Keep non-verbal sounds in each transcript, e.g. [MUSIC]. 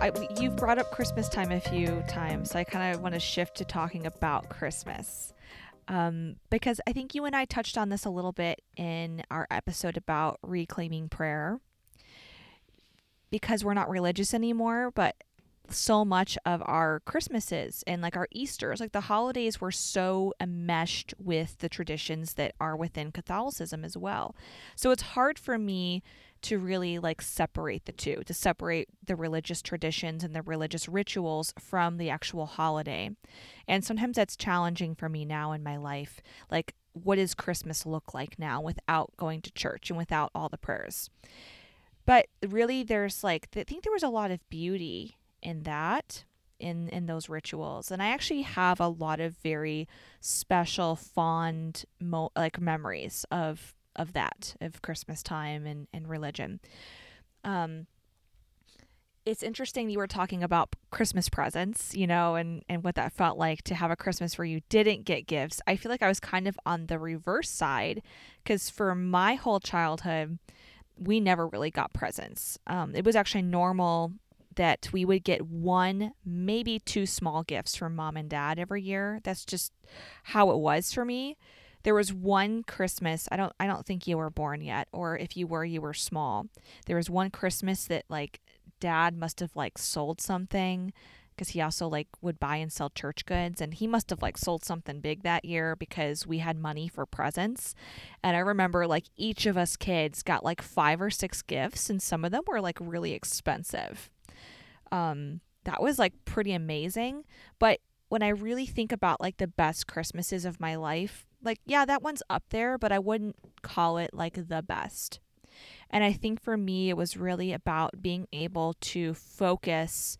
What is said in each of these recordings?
I, you've brought up Christmas time a few times, so I kind of want to shift to talking about Christmas. Um, because I think you and I touched on this a little bit in our episode about reclaiming prayer. Because we're not religious anymore, but so much of our Christmases and like our Easters, like the holidays were so enmeshed with the traditions that are within Catholicism as well. So it's hard for me to really like separate the two, to separate the religious traditions and the religious rituals from the actual holiday. And sometimes that's challenging for me now in my life. Like, what does Christmas look like now without going to church and without all the prayers? But really, there's like, I think there was a lot of beauty in that in in those rituals and i actually have a lot of very special fond mo- like memories of of that of Christmas time and, and religion. Um, it's interesting you were talking about Christmas presents, you know, and, and what that felt like to have a Christmas where you didn't get gifts. I feel like I was kind of on the reverse side because for my whole childhood, we never really got presents. Um, it was actually normal that we would get one, maybe two small gifts from mom and dad every year. That's just how it was for me there was one Christmas, I don't I don't think you were born yet or if you were you were small. There was one Christmas that like dad must have like sold something because he also like would buy and sell church goods and he must have like sold something big that year because we had money for presents. And i remember like each of us kids got like five or six gifts and some of them were like really expensive. Um that was like pretty amazing. But when i really think about like the best christmases of my life like, yeah, that one's up there, but I wouldn't call it like the best. And I think for me, it was really about being able to focus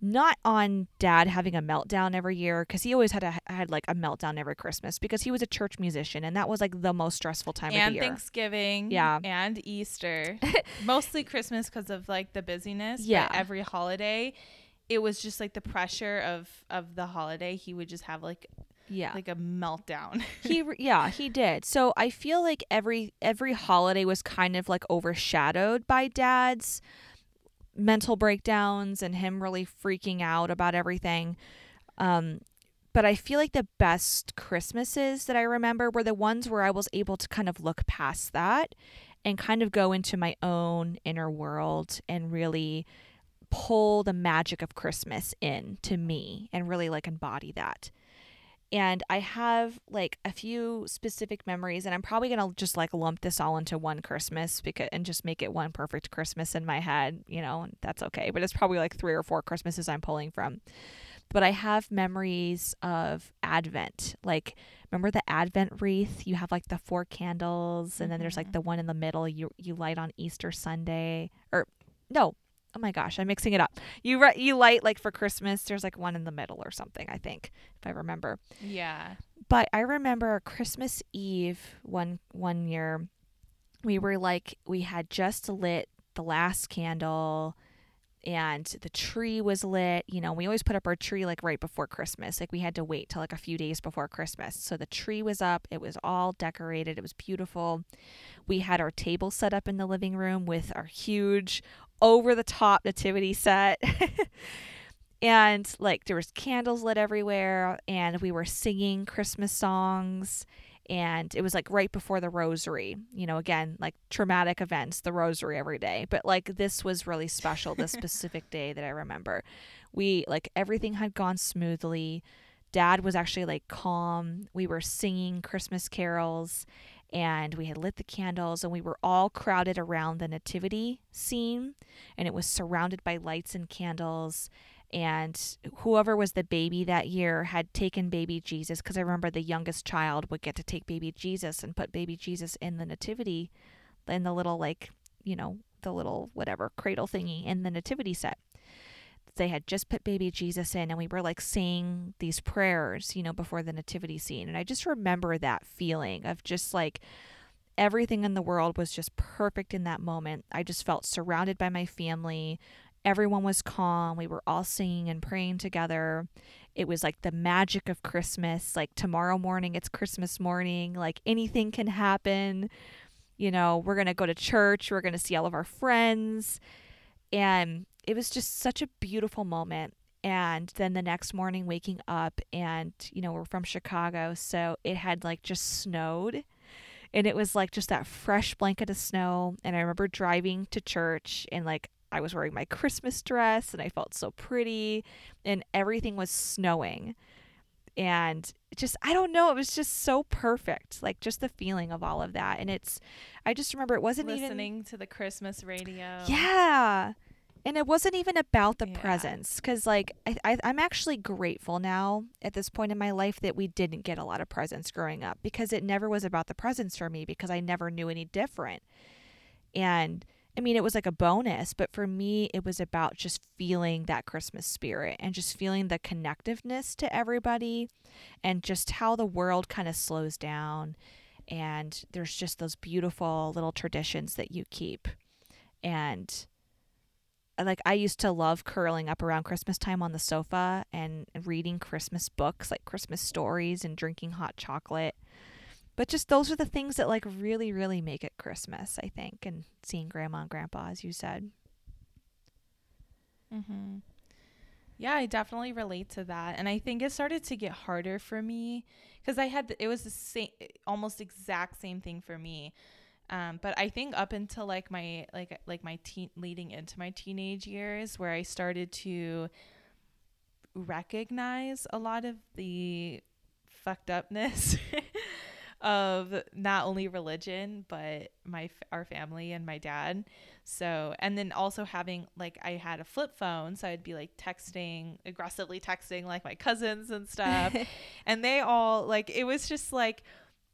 not on dad having a meltdown every year because he always had a had like a meltdown every Christmas because he was a church musician and that was like the most stressful time and of the year. Thanksgiving, yeah, and Easter, [LAUGHS] mostly Christmas because of like the busyness. Yeah, every holiday, it was just like the pressure of of the holiday. He would just have like yeah. like a meltdown. [LAUGHS] He yeah he did. So i feel like every every holiday was kind of like overshadowed by dad's mental breakdowns and him really freaking out about everything. Um but i feel like the best christmases that i remember were the ones where i was able to kind of look past that and kind of go into my own inner world and really pull the magic of christmas in to me and really like embody that and I have like a few specific memories and I'm probably going to just like lump this all into one Christmas because and just make it one perfect Christmas in my head, you know, and that's okay, but it's probably like 3 or 4 Christmases I'm pulling from. But I have memories of Advent. Like remember the Advent wreath? You have like the four candles and then there's like mm-hmm. the one in the middle you you light on Easter Sunday or no, oh my gosh, I'm mixing it up. You re- you light like for Christmas. There's like one in the middle or something. I think if I remember. Yeah. But I remember Christmas Eve one one year, we were like we had just lit the last candle and the tree was lit. You know, we always put up our tree like right before Christmas. Like we had to wait till like a few days before Christmas. So the tree was up, it was all decorated, it was beautiful. We had our table set up in the living room with our huge over the top nativity set. [LAUGHS] and like there was candles lit everywhere and we were singing Christmas songs. And it was like right before the rosary. You know again like traumatic events the rosary every day. But like this was really special this [LAUGHS] specific day that i remember. We like everything had gone smoothly. Dad was actually like calm. We were singing christmas carols and we had lit the candles and we were all crowded around the nativity scene and it was surrounded by lights and candles and whoever was the baby that year had taken baby Jesus because I remember the youngest child would get to take baby Jesus and put baby Jesus in the nativity in the little like, you know, the little whatever cradle thingy in the nativity set. They had just put baby Jesus in and we were like saying these prayers, you know, before the nativity scene. And I just remember that feeling of just like everything in the world was just perfect in that moment. I just felt surrounded by my family. Everyone was calm. We were all singing and praying together. It was like the magic of Christmas. Like tomorrow morning, it's Christmas morning. Like anything can happen. You know, we're going to go to church. We're going to see all of our friends. And it was just such a beautiful moment. And then the next morning, waking up, and you know, we're from Chicago, so it had like just snowed. And it was like just that fresh blanket of snow. And I remember driving to church and like I was wearing my Christmas dress and I felt so pretty and everything was snowing. And just, I don't know, it was just so perfect. Like just the feeling of all of that. And it's, I just remember it wasn't Listening even. Listening to the Christmas radio. Yeah. And it wasn't even about the Yeah. presents because, like, I, I, I'm actually grateful now at this point in my life that we didn't get a lot of presents growing up because it never was about the presents for me because I never knew any different. And I mean, it was like a bonus, but for me, it was about just feeling that Christmas spirit and just feeling the connectiveness to everybody and just how the world kind of slows down. And there's just those beautiful little traditions that you keep. And like I used to love curling up around Christmas time on the sofa and reading Christmas books like Christmas stories and drinking hot chocolate. But just those are the things that like really really make it Christmas, I think, and seeing grandma and grandpa as you said. Mm-hmm. Yeah, I definitely relate to that, and I think it started to get harder for me because I had it was the same, almost exact same thing for me. Um, but I think up until like my like like my teen leading into my teenage years, where I started to recognize a lot of the fucked upness [LAUGHS] of not only religion but my our family and my dad. So and then also having like i had a flip phone so i'd be like texting aggressively texting like my cousins and stuff. [LAUGHS] And they all like it was just like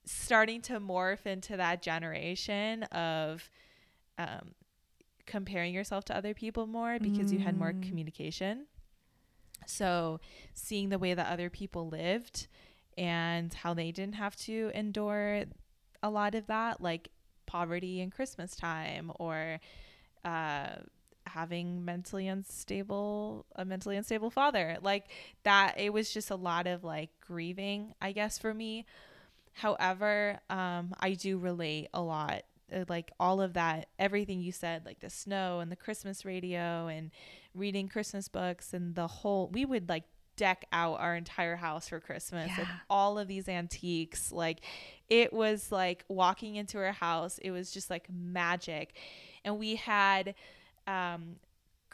starting to morph into that generation of um comparing yourself to other people more because you had more Mm. communication so seeing the way that other people lived and how they didn't have to endure a lot of that, like poverty in Christmas time or uh, having mentally unstable a mentally unstable father like that it was just a lot of like grieving i guess for me however um i do relate a lot uh, like all of that everything you said like the snow and the christmas radio and reading christmas books and the whole we would like deck out our entire house for christmas with all of these antiques. Like it was like walking into our house it was just like magic. And we had um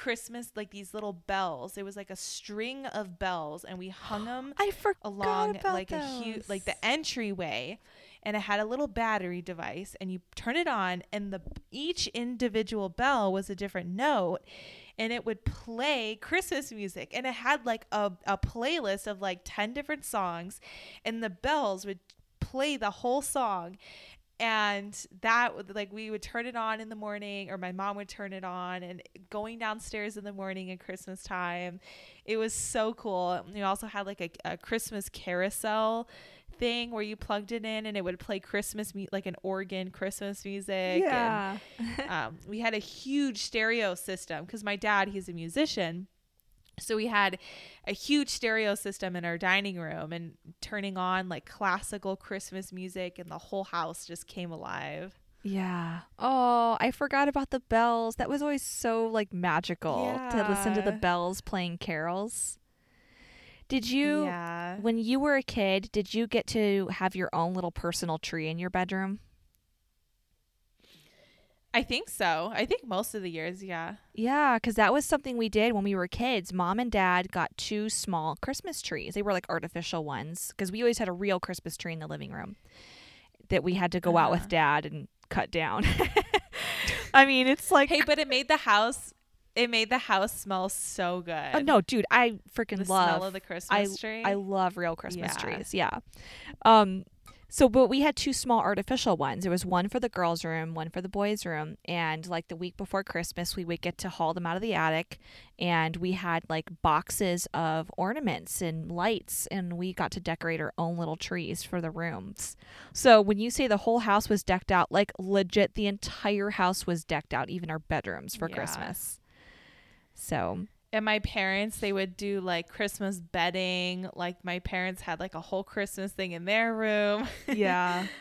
christmas like these little bells. It was like a string of bells and we hung [GASPS] them I forgot along about like a huge like the entryway and it had a little battery device and you turn it on and the each individual bell was a different note and it would play christmas music and it had like a, a playlist of like 10 different songs and the bells would play the whole song and that would like we would turn it on in the morning or my mom would turn it on and going downstairs in the morning at christmas time it was so cool you also had like a, a christmas carousel thing where you plugged it in and it would play christmas mu- like an organ christmas music Yeah. and, [LAUGHS] um, we had a huge stereo system because my dad he's a musician so we had a huge stereo system in our dining room and turning on like classical Christmas music and the whole house just came alive. Yeah. Oh, I forgot about the bells. That was always so like magical to listen to the bells playing carols. Did you yeah. when you were a kid, did you get to have your own little personal tree in your bedroom? I think so. I think most of the years, yeah. Yeah, because that was something we did when we were kids. Mom and dad got two small Christmas trees. They were like artificial ones because we always had a real Christmas tree in the living room that we had to go out with Uh-huh. dad and cut down. [LAUGHS] I mean, it's like, Hey, but it made the house it made the house smell so good. oh, no, dude, I freaking the love smell of the Christmas tree. I love real Christmas Yeah. trees. Yeah. Um so but we had two small artificial ones. There was one for the girls' room, one for the boys' room, and like the week before Christmas we would get to haul them out of the attic and we had like boxes of ornaments and lights and we got to decorate our own little trees for the rooms. So when you say the whole house was decked out, like legit the entire house was decked out, even our bedrooms for Yeah. Christmas. So and my parents they would do like christmas bedding like my parents had like a whole christmas thing in their room Yeah. [LAUGHS]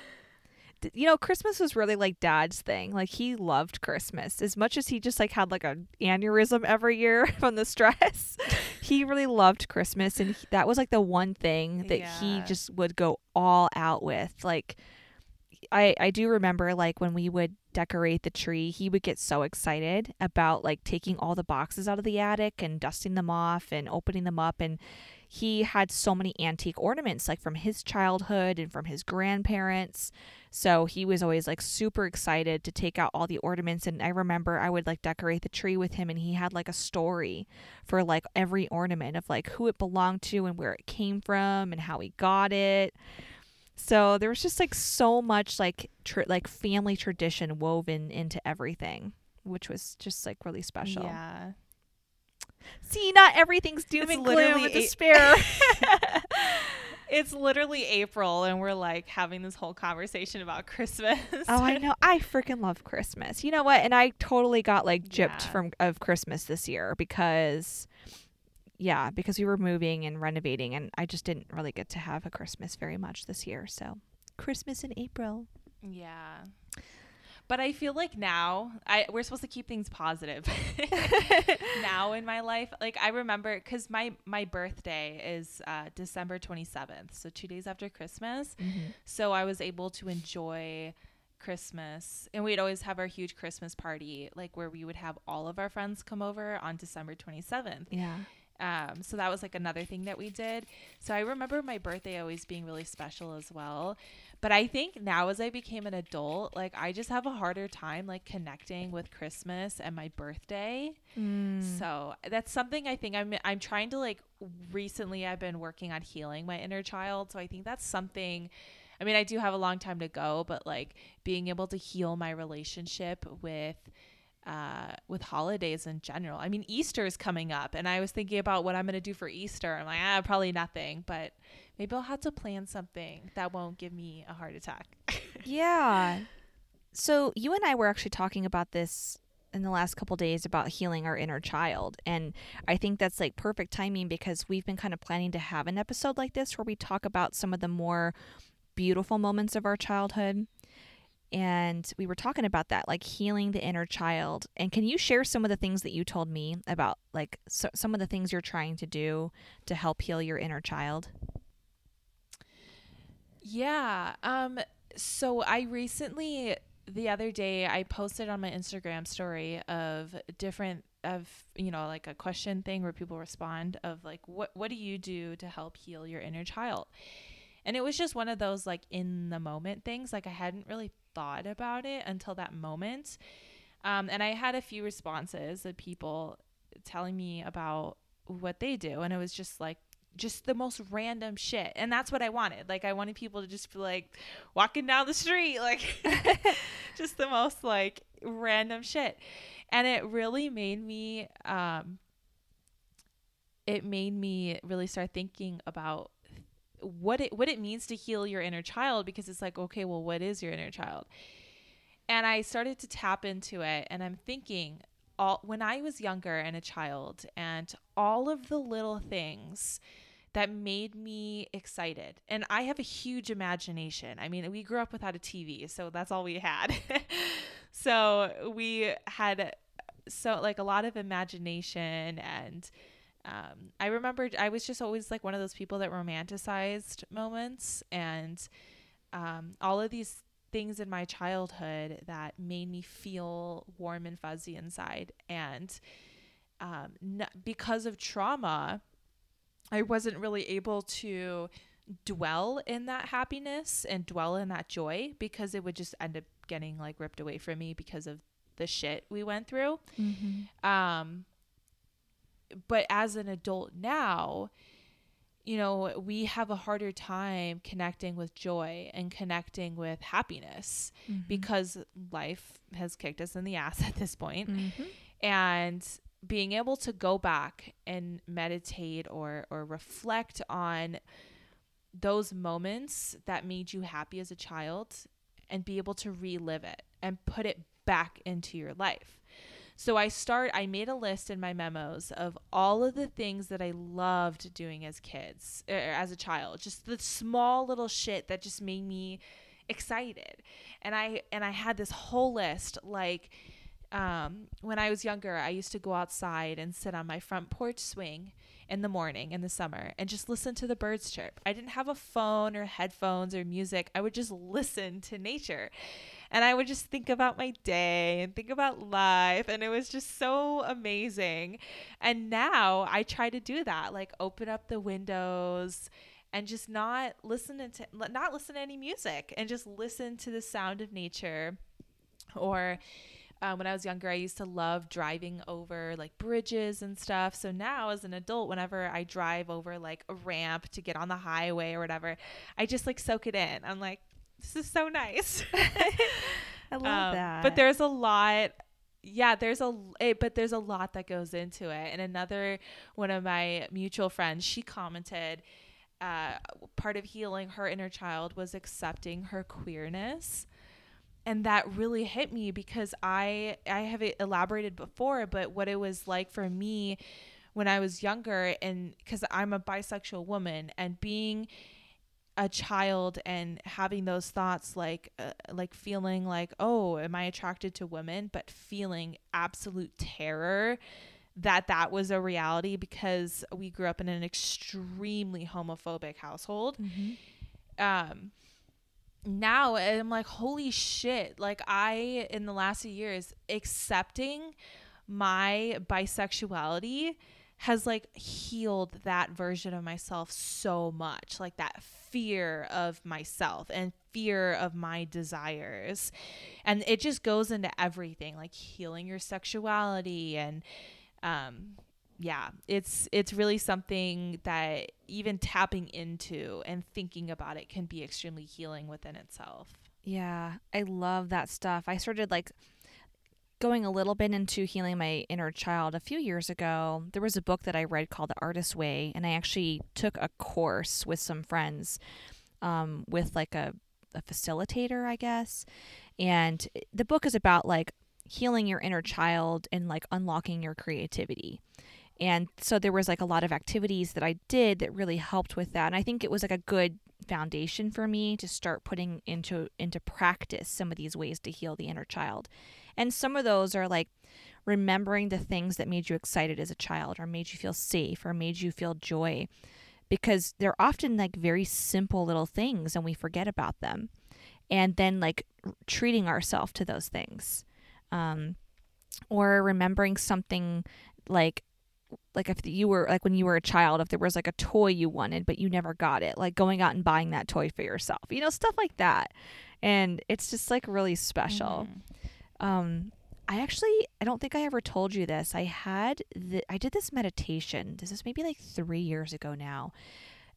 you know, Christmas was really like dad's thing. Like he loved Christmas as much as he just like had like a aneurysm every year [LAUGHS] from the stress. he really loved Christmas, and he, that was like the one thing that he just would go all out with. Like, I I do remember like when we would decorate the tree, he would get so excited about like taking all the boxes out of the attic and dusting them off and opening them up and he had so many antique ornaments like from his childhood and from his grandparents. So he was always like super excited to take out all the ornaments and I remember I would like decorate the tree with him and he had like a story for like every ornament of like who it belonged to and where it came from and how he got it. So there was just like so much like tr- like family tradition woven into everything, which was just like really special. Yeah. See, not everything's doom It's and gloom and a- despair. [LAUGHS] [LAUGHS] It's literally April and we're like having this whole conversation about Christmas. oh, I know. I freaking love Christmas. You know what? And I totally got like gypped Yeah. from of Christmas this year because yeah, because we were moving and renovating and I just didn't really get to have a Christmas very much this year. So, Christmas in April. Yeah. But I feel like now I we're supposed to keep things positive. [LAUGHS] [LAUGHS] now in my life, like I remember cuz my my birthday is uh December 27th, so 2 days after Christmas. So I was able to enjoy Christmas and we'd always have our huge Christmas party like where we would have all of our friends come over on December 27th. Yeah. Um, so that was like another thing that we did. So I remember my birthday always being really special as well. But I think now as I became an adult, like I just have a harder time like connecting with Christmas and my birthday. Mm. So that's something I think I'm I'm trying to like recently I've been working on healing my inner child. So I think that's something I mean, I do have a long time to go, but like being able to heal my relationship with uh, with holidays in general. I mean, Easter is coming up, and I was thinking about what I'm going to do for Easter. I'm like, ah, probably nothing, but maybe I'll have to plan something that won't give me a heart attack. [LAUGHS] Yeah. So you and I were actually talking about this in the last couple days about healing our inner child and I think that's like perfect timing because we've been kind of planning to have an episode like this where we talk about some of the more beautiful moments of our childhood and we were talking about that like healing the inner child and can you share some of the things that you told me about like so, some of the things you're trying to do to help heal your inner child Yeah. Um so I recently the other day I posted on my Instagram story of different of you know like a question thing where people respond of like what what do you do to help heal your inner child? And it was just one of those like in the moment things like I hadn't really thought about it until that moment. Um and I had a few responses of people telling me about what they do and it was just like just the most random shit. And that's what I wanted. Like I wanted people to just be like walking down the street, like [LAUGHS] [LAUGHS] just the most like random shit. And it really made me um it made me really start thinking about what it what it means to heal your inner child because it's like, okay, well, what is your inner child? And I started to tap into it and I'm thinking all when I was younger and a child and all of the little things that made me excited. And I have a huge imagination. I mean, we grew up without a TV, so that's all we had. [LAUGHS] so we had so like a lot of imagination and um, I remember I was just always like one of those people that romanticized moments and um, all of these things in my childhood that made me feel warm and fuzzy inside. And um, n- because of trauma, I wasn't really able to dwell in that happiness and dwell in that joy because it would just end up getting like ripped away from me because of the shit we went through. Um, but as an adult now, you know, we have a harder time connecting with joy and connecting with happiness because life has kicked us in the ass [LAUGHS] at this point. Mm-hmm. And being able to go back and meditate or or reflect on those moments that made you happy as a child and be able to relive it and put it back into your life. So I start I made a list in my memos of all of the things that I loved doing as kids er, as a child. Just the small little shit that just made me excited. And I and I had this whole list like um, when I was younger, I used to go outside and sit on my front porch swing in the morning in the summer and just listen to the birds chirp. I didn't have a phone or headphones or music. I would just listen to nature. And I would just think about my day and think about life. And it was just so amazing. And now I try to do that like open up the windows and just not listen to not listen to any music and just listen to the sound of nature or um, when I was younger, I used to love driving over like bridges and stuff. So now, as an adult, whenever I drive over like a ramp to get on the highway or whatever, I just like soak it in. I'm like, this is so nice. [LAUGHS] I love Um, that. But there's a lot. Yeah, there's a it, but there's a lot that goes into it. And another one of my mutual friends, she commented, uh, part of healing her inner child was accepting her queerness and that really hit me because I I have elaborated before, but what it was like for me when I was younger, and because I'm a bisexual woman, and being a child and having those thoughts like uh, like feeling like oh am i attracted to women but feeling absolute terror that that was a reality because we grew up in an extremely homophobic household Mhm. um now I'm like, holy shit. Like I in the last few years accepting my bisexuality has like healed that version of myself so much. Like that fear of myself and fear of my desires. And it just goes into everything, like healing your sexuality and um yeah, it's it's really something that even tapping into and thinking about it can be extremely healing within itself. Yeah, I love that stuff. I started like going a little bit into healing my inner child a few years ago. There was a book that I read called The Artist's Way, and I actually took a course with some friends um, with like a, a facilitator, I guess. And the book is about like healing your inner child and like unlocking your creativity. And so there was like a lot of activities that I did that really helped with that. And I think it was like a good foundation for me to start putting into into practice some of these ways to heal the inner child. And some of those are like remembering the things that made you excited as a child or made you feel safe or made you feel joy because they're often like very simple little things and we forget about them. And then like treating ourselves to those things. Um or remembering something like like if you were like when you were a child if there was like a toy you wanted but you never got it like going out and buying that toy for yourself you know stuff like that and it's just like really special Mhm. Um i actually i don't think i ever told you this. I had the, i did this meditation. This is maybe like three years ago now.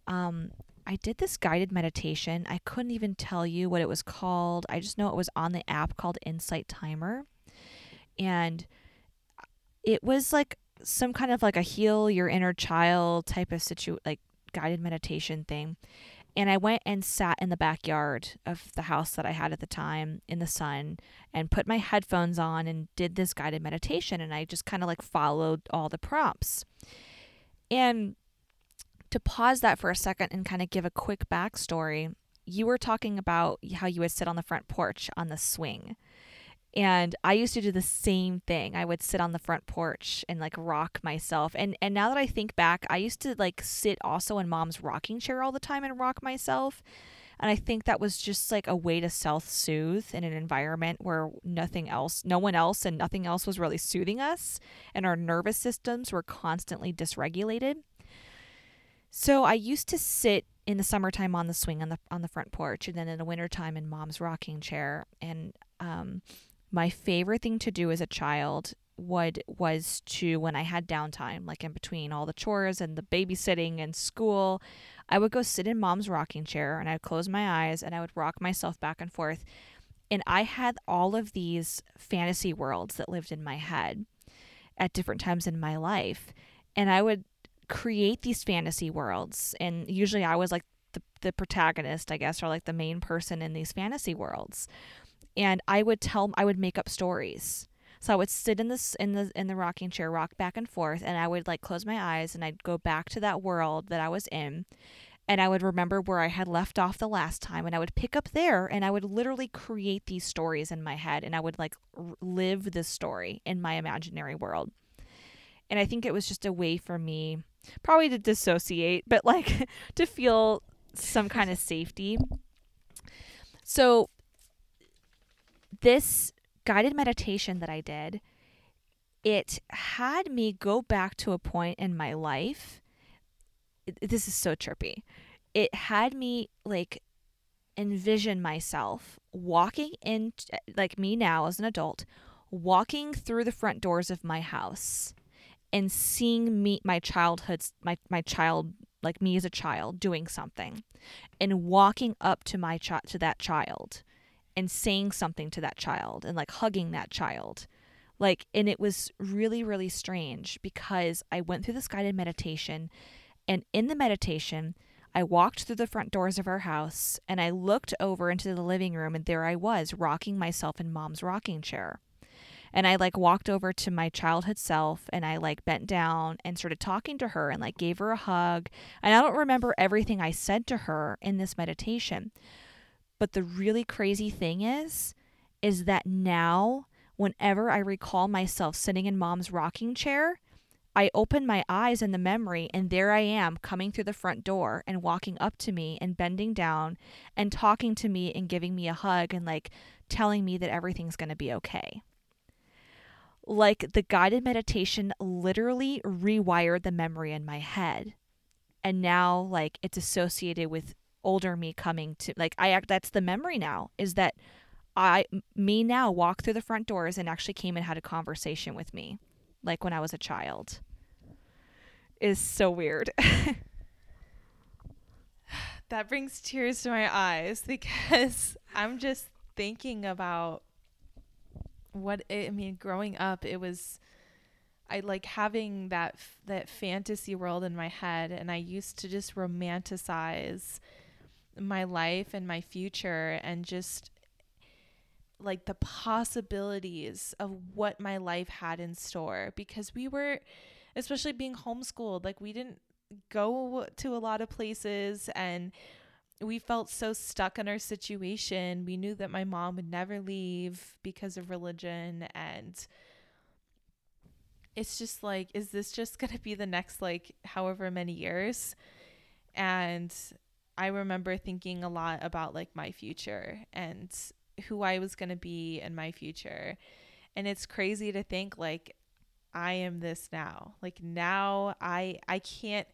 Um i did this guided meditation. I couldn't even tell you what it was called. I just know it was on the app called insight timer. And it was like some kind of like a heal your inner child type of situ like guided meditation thing and i went and sat in the backyard of the house that i had at the time in the sun and put my headphones on and did this guided meditation. And i just kind of like followed all the prompts. And to pause that for a second and kind of give a quick backstory you were talking about how you would sit on the front porch on the swing and I used to do the same thing. I would sit on the front porch and like rock myself. And and now that I think back, I used to like sit also in mom's rocking chair all the time and rock myself. And I think that was just like a way to self-soothe in an environment where nothing else, no one else and nothing else was really soothing us and our nervous systems were constantly dysregulated. So I used to sit in the summertime on the swing on the on the front porch and then in the wintertime in mom's rocking chair and um my favorite thing to do as a child would was to when I had downtime, like in between all the chores and the babysitting and school, I would go sit in mom's rocking chair and I'd close my eyes and I would rock myself back and forth. And I had all of these fantasy worlds that lived in my head at different times in my life. And I would create these fantasy worlds. And usually I was like the, the protagonist, I guess, or like the main person in these fantasy worlds and I would tell I would make up stories. So I would sit in this in the in the rocking chair, rock back and forth, and I would like close my eyes and I'd go back to that world that I was in, and I would remember where I had left off the last time and I would pick up there and I would literally create these stories in my head and I would like r- live this story in my imaginary world. And I think it was just a way for me probably to dissociate, but like [LAUGHS] to feel some kind of safety. So this guided meditation that I did, it had me go back to a point in my life this is so trippy. It had me like envision myself walking in like me now as an adult walking through the front doors of my house and seeing me my childhood my my child like me as a child doing something and walking up to my child to that child and saying something to that child and like hugging that child like and it was really really strange because I went through this guided meditation and in the meditation, I walked through the front doors of our house and I looked over into the living room, and there I was, rocking myself in mom's rocking chair. And I like walked over to my childhood self and I like bent down and started talking to her and like gave her a hug. And I don't remember everything I said to her in this meditation. But the really crazy thing is, is that now, whenever I recall myself sitting in mom's rocking chair, I open my eyes in the memory, and there I am coming through the front door and walking up to me and bending down and talking to me and giving me a hug and like telling me that everything's going to be okay. Like the guided meditation literally rewired the memory in my head. And now, like, it's associated with older me coming to, like, I act, that's the memory now is that I, me now walked through the front doors and actually came and had a conversation with me like when I was a child is so weird. [LAUGHS] that brings tears to my eyes [LAUGHS] because I'm just thinking about what it, I mean growing up it was I like having that that fantasy world in my head and I used to just romanticize my life and my future and just like the possibilities of what my life had in store because we were especially being homeschooled like we didn't go to a lot of places and we felt so stuck in our situation. We knew that my mom would never leave because of religion and it's just like is this just going to be the next like however many years? And i remember thinking a lot about like my future and who I was going to be in my future. And it's crazy to think like I am this now. Like now I I can't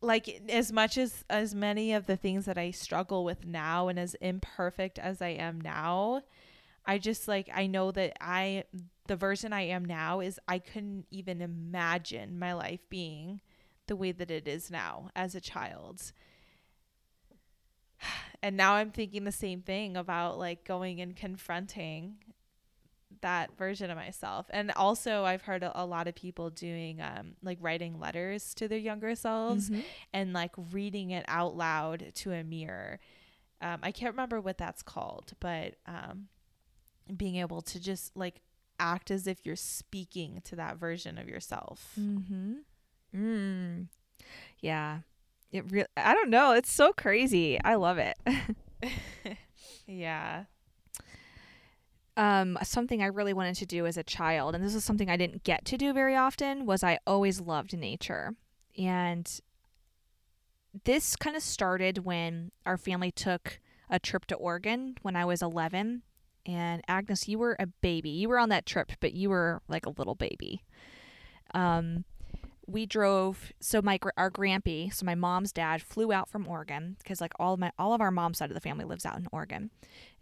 like as much as as many of the things that I struggle with now and as imperfect as I am now, I just like I know that I the version I am now is I couldn't even imagine my life being the way that it is now as a child and now I'm thinking the same thing about like going and confronting that version of myself. And also, I've heard a, a lot of people doing um, like writing letters to their younger selves mm-hmm. and like reading it out loud to a mirror. Um, I can't remember what that's called, but um, being able to just like act as if you're speaking to that version of yourself. Mm-hmm. Mm. Yeah. It really, I don't know. It's so crazy. I love it. [LAUGHS] [LAUGHS] yeah. Um, something I really wanted to do as a child, and this is something I didn't get to do very often, was I always loved nature. And this kind of started when our family took a trip to Oregon when I was 11. And Agnes, you were a baby. You were on that trip, but you were like a little baby. Um, we drove so my our grampy so my mom's dad flew out from oregon because like all my all of our mom's side of the family lives out in oregon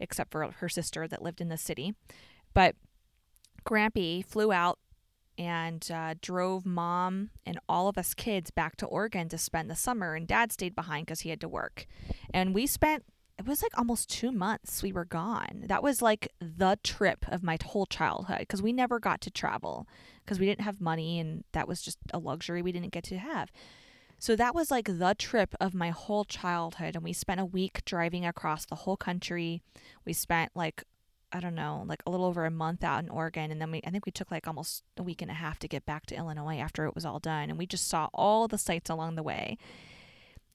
except for her sister that lived in the city. But grampy flew out and uh, drove mom and all of us kids back to oregon to spend the summer and dad stayed behind because he had to work. And we spent it was like almost two months we were gone. That was like the trip of my whole childhood because we never got to travel because we didn't have money and that was just a luxury we didn't get to have. So that was like the trip of my whole childhood. And we spent a week driving across the whole country. We spent like, I don't know, like a little over a month out in Oregon. And then we, I think we took like almost a week and a half to get back to Illinois after it was all done. And we just saw all the sights along the way.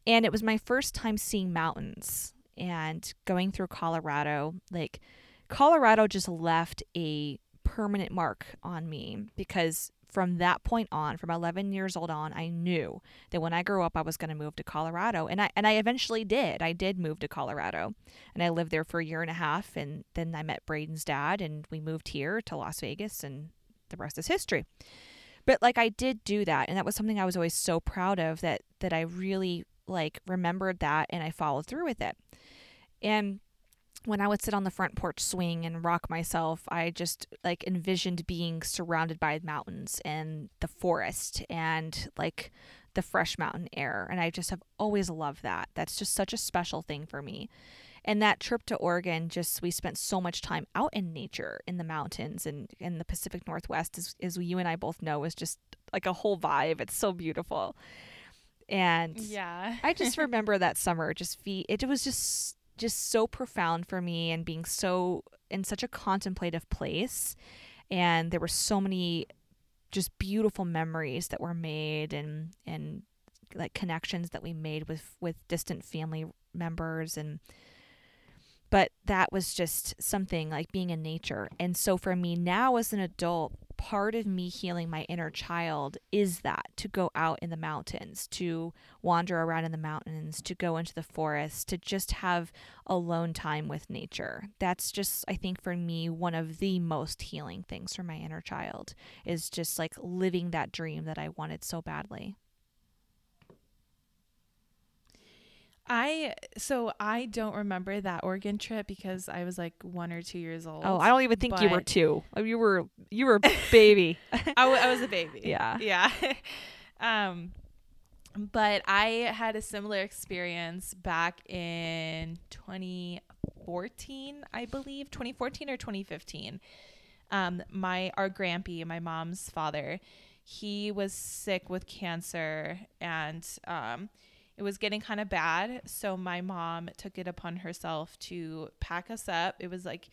and it was my first time seeing mountains and going through Colorado. Like, Colorado just left a permanent mark on me because from that point on, from 11 years old on, I knew that when I grew up, I was going to move to Colorado, and I and I eventually did. I did move to Colorado, and I lived there for a year and a half, and then I met Braden's dad, and we moved here to Las Vegas, and the rest is history. But like I did do that, and that was something I was always so proud of that that I really like remembered that, and I followed through with it, and when I would sit on the front porch swing and rock myself, I just like envisioned being surrounded by mountains and the forest and like the fresh mountain air. And I just have always loved that. That's just such a special thing for me. And that trip to Oregon, just we spent so much time out in nature in the mountains and in the Pacific Northwest, as, as you and I both know, is just like a whole vibe. It's so beautiful. And yeah, I [LAUGHS] just remember that summer just fe- it was just just so profound for me and being so in such a contemplative place. And there were so many just beautiful memories that were made and and like connections that we made with with distant family members and but that was just something like being in nature. And so for me now as an adult part of me healing my inner child is that to go out in the mountains, to wander around in the mountains, to go into the forest, to just have alone time with nature. That's just, I think, for me, one of the most healing things for my inner child is just like living that dream that I wanted so badly. I so I don't remember that Oregon trip because I was like one or two years old. Oh, I don't even think you were two. Oh, you were you were [LAUGHS] a baby. [LAUGHS] I, w- I was a baby. Yeah, yeah. [LAUGHS] um, but I had a similar experience back in 2014, I believe, 2014 or 2015. Um, my our grampy, my mom's father, he was sick with cancer, and um it was getting kind of bad. So my mom took it upon herself to pack us up. It was like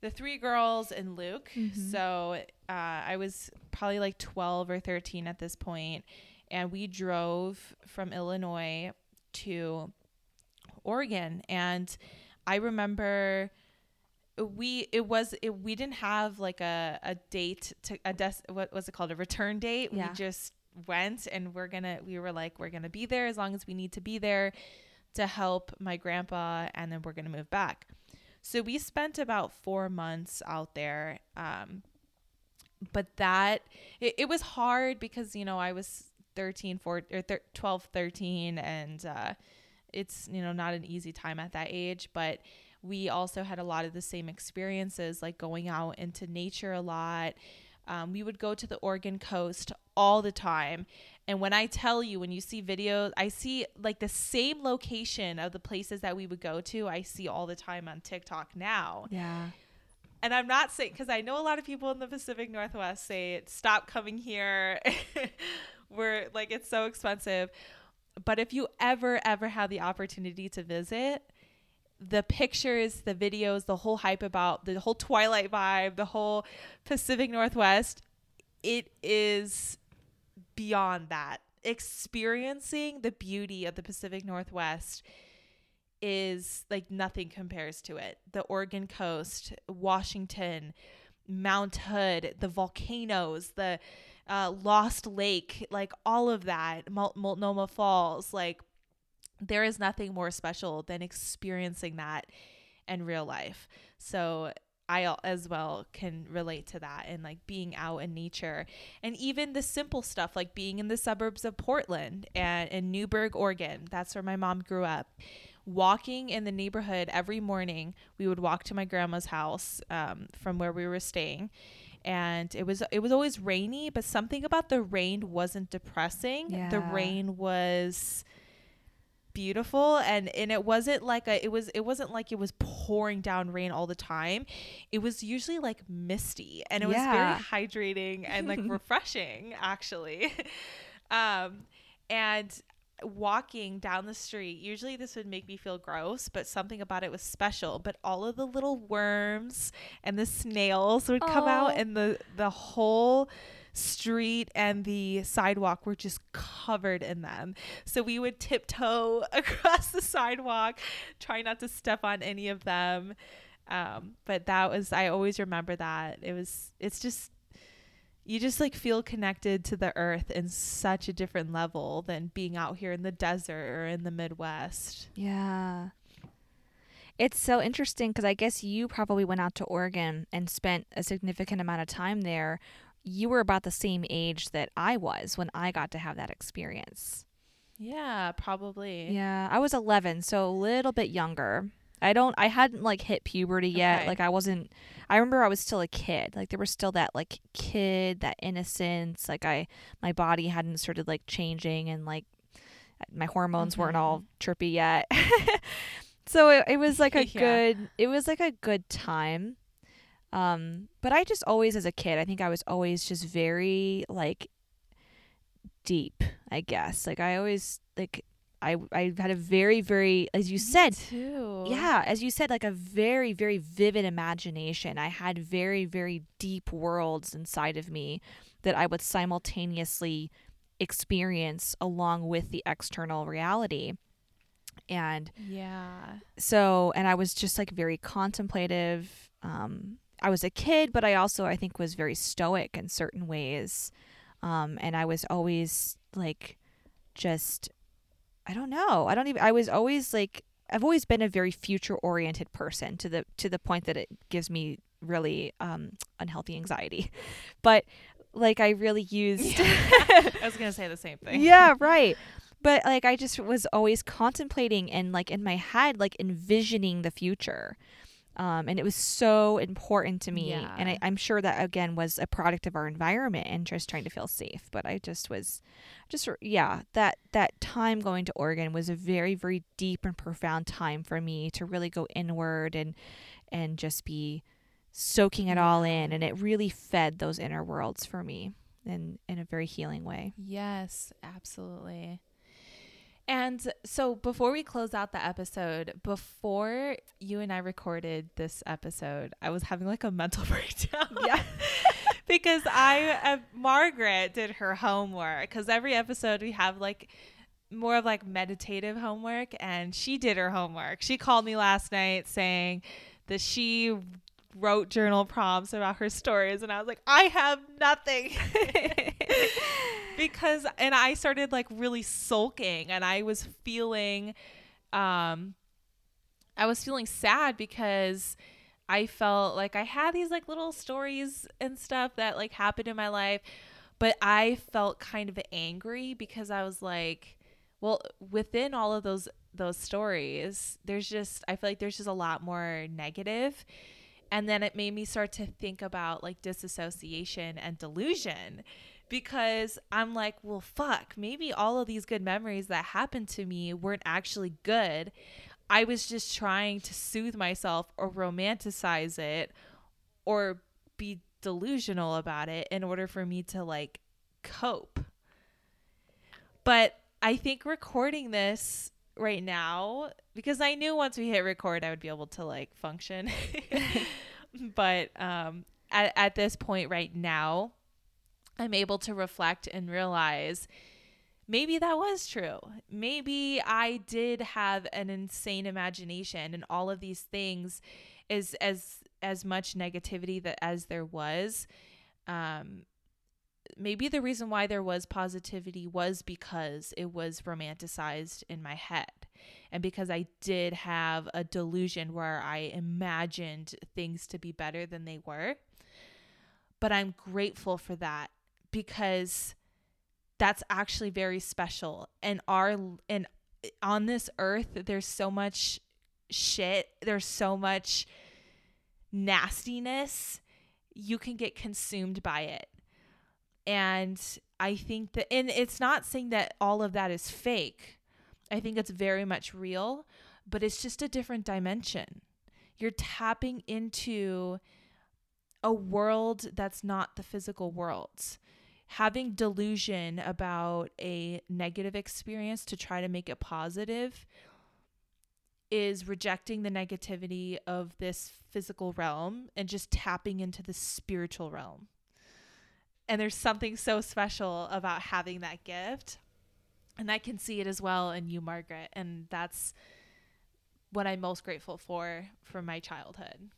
the three girls and Luke. Mm-hmm. So uh, I was probably like 12 or 13 at this point, and we drove from Illinois to Oregon. And I remember we it was it, we didn't have like a, a date to a des what was it called a return date yeah. we just went and we're gonna we were like we're gonna be there as long as we need to be there to help my grandpa and then we're gonna move back. So we spent about four months out there um, but that it, it was hard because you know i was 13 14 or thir- 12 13 and uh, it's you know not an easy time at that age but we also had a lot of the same experiences like going out into nature a lot um, we would go to the Oregon coast all the time. And when I tell you, when you see videos, I see like the same location of the places that we would go to, I see all the time on TikTok now. Yeah. And I'm not saying, because I know a lot of people in the Pacific Northwest say, stop coming here. [LAUGHS] We're like, it's so expensive. But if you ever, ever have the opportunity to visit, the pictures, the videos, the whole hype about the whole Twilight vibe, the whole Pacific Northwest, it is beyond that. Experiencing the beauty of the Pacific Northwest is like nothing compares to it. The Oregon coast, Washington, Mount Hood, the volcanoes, the uh, Lost Lake, like all of that, Multnomah Falls, like there is nothing more special than experiencing that in real life. So I as well can relate to that and like being out in nature and even the simple stuff like being in the suburbs of Portland and in Newberg, Oregon. That's where my mom grew up. Walking in the neighborhood every morning, we would walk to my grandma's house um, from where we were staying and it was it was always rainy but something about the rain wasn't depressing yeah. the rain was beautiful and and it wasn't like a it was it wasn't like it was pouring down rain all the time. It was usually like misty and it yeah. was very hydrating and like [LAUGHS] refreshing actually. [LAUGHS] Um and walking down the street usually this would make me feel gross but something about it was special. But all of the little worms and the snails would come out and the the whole street and the sidewalk were just covered in them. So we would tiptoe [LAUGHS] across the sidewalk, try not to step on any of them. Um, but that was I always remember that. It was it's just you just like feel connected to the earth in such a different level than being out here in the desert or in the Midwest. Yeah. It's so interesting because I guess you probably went out to Oregon and spent a significant amount of time there. You were about the same age that I was when I got to have that experience. Yeah, probably. Yeah, I was 11, so a little bit younger. I don't I hadn't like hit puberty yet. Okay. Like I wasn't I remember I was still a kid. Like there was still that like kid, that innocence. Like I my body hadn't started like changing and like my hormones weren't all mm-hmm. trippy yet. [LAUGHS] so it, it was like a [LAUGHS] Yeah. good it was like a good time. Um but I just always as a kid, I think I was always just very like deep, I guess. Like I always like I I had a very very as you said too. yeah, as you said, like a very, very vivid imagination. I had very, very deep worlds inside of me that I would simultaneously experience along with the external reality. And Yeah. so, and I was just like very contemplative. Um, I was a kid, but I also, I think, was very stoic in certain ways. Um, and I was always like, just, I don't know. I don't even, I was always like, I've always been a very future oriented person to the, to the point that it gives me really, um, unhealthy anxiety. [LAUGHS] But like, I really used, [LAUGHS] I was gonna say the same thing. yeah, [LAUGHS] right. But like I just was always contemplating and like in my head like envisioning the future. Um, and it was so important to me. And I, I'm sure that again was a product of our environment and just trying to feel safe. But I just was just yeah, that that time going to Oregon was a very, very deep and profound time for me to really go inward and and just be soaking it all in and it really fed those inner worlds for me in in a very healing way. Yes, absolutely. And so before we close out the episode, before you and I recorded this episode, I was having like a mental [LAUGHS] breakdown. Yeah. [LAUGHS] because I uh, Margaret did her homework cuz every episode we have like more of like meditative homework and she did her homework. She called me last night saying that she wrote journal prompts about her stories and I was like, I have nothing. [LAUGHS] [LAUGHS] because and I started like really sulking and I was feeling um I was feeling sad because I felt like I had these like little stories and stuff that like happened in my life, but I felt kind of angry because I was like, well, within all of those those stories, there's just I feel like there's just a lot more negative. And then it made me start to think about like disassociation and delusion because I'm like, well, fuck, maybe all of these good memories that happened to me weren't actually good. I was just trying to soothe myself or romanticize it or be delusional about it in order for me to like cope. But I think recording this right now because I knew once we hit record I would be able to like function. [LAUGHS] [LAUGHS] but um at, at this point right now I'm able to reflect and realize maybe that was true. Maybe I did have an insane imagination and all of these things is as as much negativity that as there was um maybe the reason why there was positivity was because it was romanticized in my head and because I did have a delusion where I imagined things to be better than they were. But I'm grateful for that because that's actually very special. And our and on this earth there's so much shit. There's so much nastiness. You can get consumed by it. And i think that and it's not saying that all of that is fake. I think it's very much real but it's just a different dimension. You're tapping into a world that's not the physical world having delusion about a negative experience to try to make it positive is rejecting the negativity of this physical realm and just tapping into the spiritual realm. And there's something so special about having that gift. And I can see it as well in you, Margaret. And that's what I'm most grateful for from my childhood.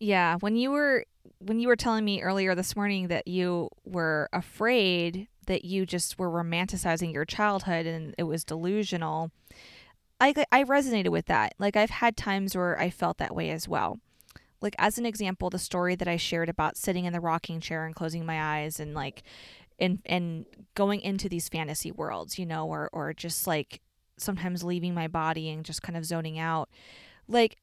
Yeah, when you were when you were telling me earlier this morning that you were afraid that you just were romanticizing your childhood and it was delusional, I I resonated with that. Like I've had times where I felt that way as well. Like as an example, the story that I shared about sitting in the rocking chair and closing my eyes and like and and going into these fantasy worlds, you know, or or just like sometimes leaving my body and just kind of zoning out. Like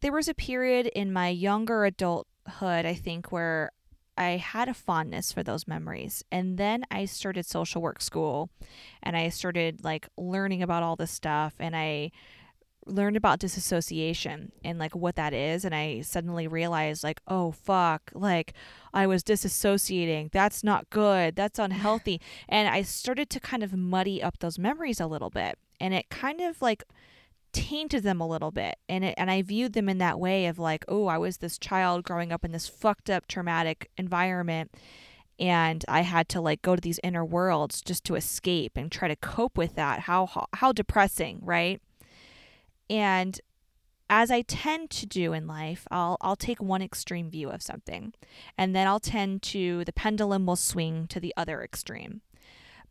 there was a period in my younger adulthood, I think, where I had a fondness for those memories. And then I started social work school and I started like learning about all this stuff and I learned about disassociation and like what that is. And I suddenly realized like oh fuck like I was disassociating. That's not good. That's unhealthy. [SIGHS] And I started to kind of muddy up those memories a little bit. And it kind of like tainted them a little bit. And it, and I viewed them in that way of like oh I was this child growing up in this fucked up traumatic environment and I had to like go to these inner worlds just to escape and try to cope with that. How how depressing right? And as I tend to do in life, I'll I'll take one extreme view of something and then I'll tend to the pendulum will swing to the other extreme.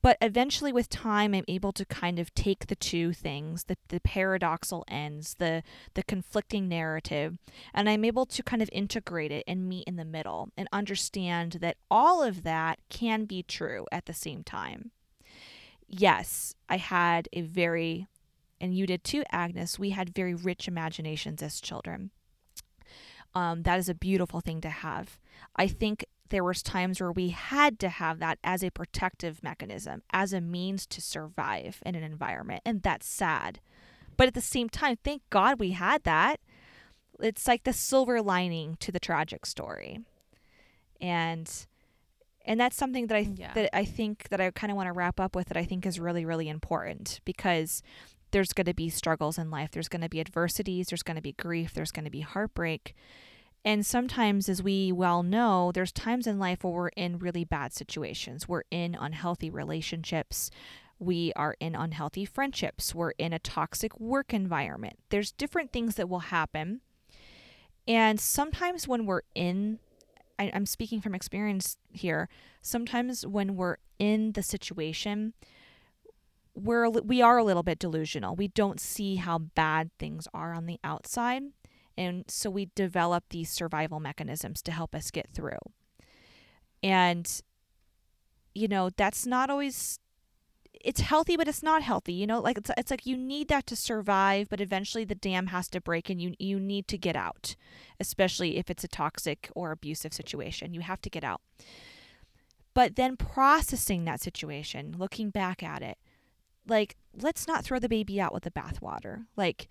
But eventually, with time, I'm able to kind of take the two things, the, the paradoxal ends, the, the conflicting narrative, and I'm able to kind of integrate it and meet in the middle and understand that all of that can be true at the same time. Yes, I had a very, and you did too, Agnes, we had very rich imaginations as children. Um, that is a beautiful thing to have. I think there was times where we had to have that as a protective mechanism, as a means to survive in an environment, and that's sad. But at the same time, thank God we had that. It's like the silver lining to the tragic story. And and that's something that I yeah. that I think that I kind of want to wrap up with that I think is really really important because there's going to be struggles in life. There's going to be adversities, there's going to be grief, there's going to be heartbreak. And sometimes, as we well know, there's times in life where we're in really bad situations. We're in unhealthy relationships. We are in unhealthy friendships. We're in a toxic work environment. There's different things that will happen. And sometimes, when we're in, I, am speaking from experience here, sometimes when we're in the situation, we're we are a little bit delusional. We don't see how bad things are on the outside. And so we develop these survival mechanisms to help us get through. And, you know, that's not always it's healthy but it's not healthy you know? Like it's, it's like you need that to survive but eventually the dam has to break and you you need to get out especially if it's a toxic or abusive situation. You have to get out. But then processing that situation looking back at it like let's not throw the baby out with the bathwater. Like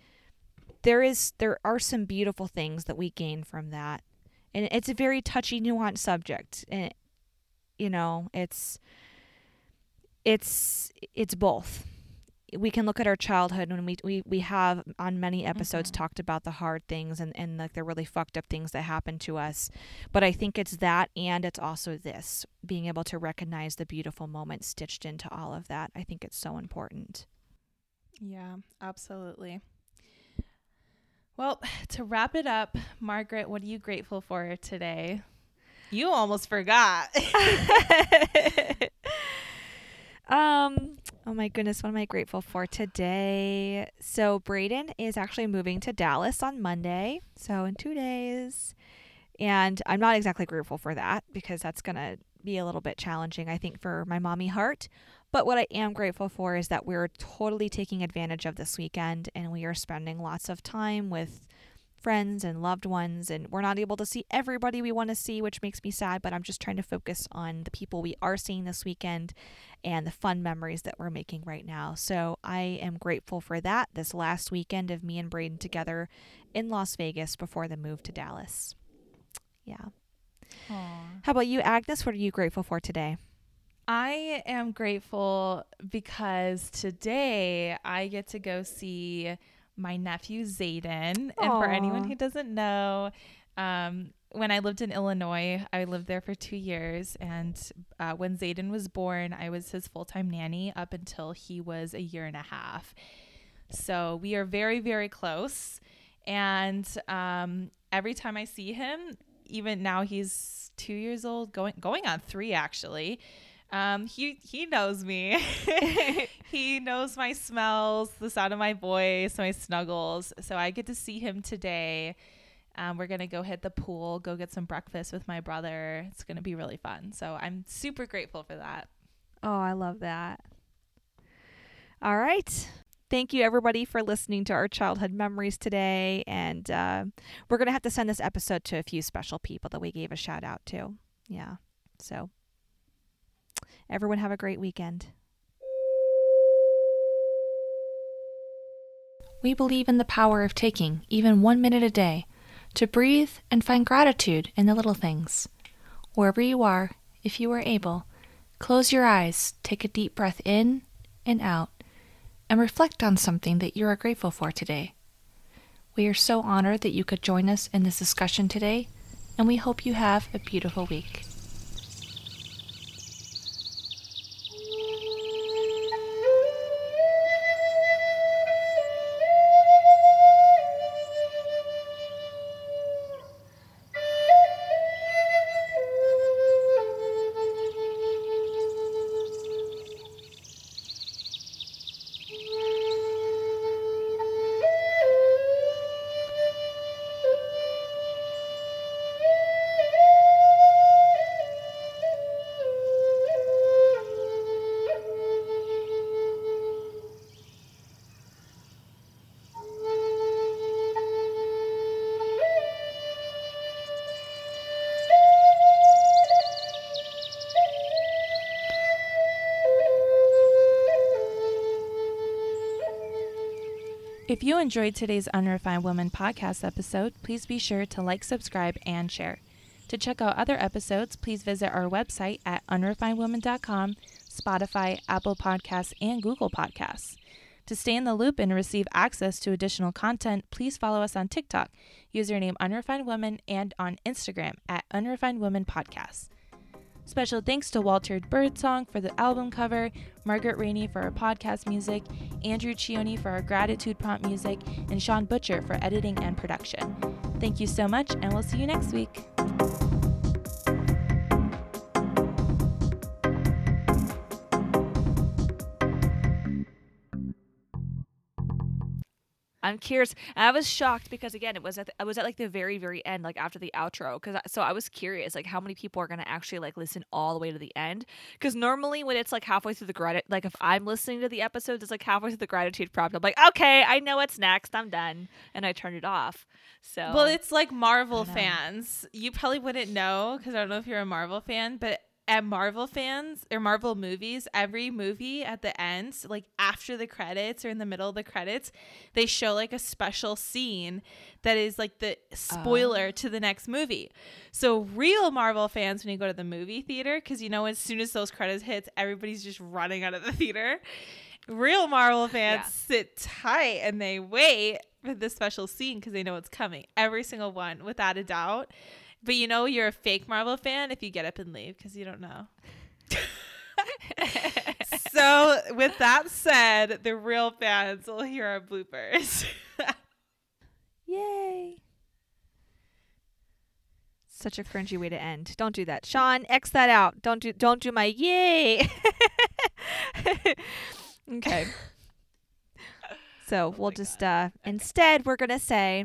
there is there are some beautiful things that we gain from that. And it's a very touchy nuanced subject. And you know it's it's it's both. We can look at our childhood and we we, we have on many episodes mm-hmm. talked about the hard things and, and like the really fucked up things that happen to us. But i think it's that and it's also this being able to recognize the beautiful moments stitched into all of that. I think it's so important. Yeah absolutely well, [SIGHS] to wrap it up, Margaret, what are you grateful for today? You almost forgot. [LAUGHS] um, oh my goodness, what am I grateful for today? So Braden is actually moving to Dallas on Monday, so in 2 days. And I'm not exactly grateful for that because that's going to be a little bit challenging, I think, for my mommy heart. But what I am grateful for is that we're totally taking advantage of this weekend and we are spending lots of time with friends and loved ones and we're not able to see everybody we want to see which makes me sad but i'm just trying to focus on the people we are seeing this weekend and the fun memories that we're making right now. So i am grateful for that this last weekend of me and braden together in las vegas before the move to dallas. Yeah. Aww. how about you agnes? What are you grateful for today I am grateful because today I get to go see my nephew Zayden. And for anyone who doesn't know, um, when I lived in Illinois, I lived there for two years. And uh, when Zayden was born, I was his full time nanny up until he was a year and a half. So we are very, very close. And um, every time I see him, even now he's two years old, going going on three actually. Um, he he knows me. [LAUGHS] [LAUGHS] he knows my smells, the sound of my voice, my snuggles. So I get to see him today. Um, we're gonna go hit the pool, go get some breakfast with my brother. It's gonna be really fun. So I'm super grateful for that. Oh, I love that. All right. Thank you, everybody, for listening to our childhood memories today. And uh, we're going to have to send this episode to a few special people that we gave a shout out to. Yeah. So, everyone, have a great weekend. We believe in the power of taking even one minute a day to breathe and find gratitude in the little things. Wherever you are, if you are able, close your eyes, take a deep breath in and out and reflect on something that you are grateful for today. We are so honored that you could join us in this discussion today, and we hope you have a beautiful week. If you enjoyed today's Unrefined Woman podcast episode, please be sure to like, subscribe, and share. To check out other episodes, please visit our website at unrefinedwoman.com, Spotify, Apple Podcasts, and Google Podcasts. To stay in the loop and receive access to additional content, please follow us on TikTok, username Unrefined Woman, and on Instagram at Unrefined. Special thanks to Walter Birdsong for the album cover, Margaret Rainey for our podcast music, Andrew Cioni for our gratitude prompt music, and Sean Butcher for editing and production. Thank you so much, and we'll see you next week. I'm curious. I was shocked because again, it was at the, I was at like the very very end, like after the outro. Because so I was curious, like how many people are gonna actually like listen all the way to the end? Because normally when it's like halfway through the gratitude, like if I'm listening to the episodes, it's like halfway through the gratitude prompt. I'm like, okay, I know what's next. I'm done, and I turn it off. So Well, it's like Marvel fans. You probably wouldn't know because I don't know if you're a Marvel fan, but at Marvel fans or Marvel movies, every movie at the end, like after the credits or in the middle of the credits, they show like a special scene that is like the spoiler oh. to the next movie. So real Marvel fans, when you go to the movie theater, because you know as soon as those credits hits, everybody's just running out of the [LAUGHS] theater. Real Marvel fans Yeah. sit tight and they wait for the special scene because they know it's coming. Every single one, without a doubt. But you know you're a fake Marvel fan if you get up and leave because you don't know. [LAUGHS] so with that said, the real fans will hear our bloopers. [LAUGHS] yay. Such a cringy way to end. Don't do that, Sean. X that out. Don't do don't do my yay. [LAUGHS] okay. So we'll Oh just God. uh instead we're gonna say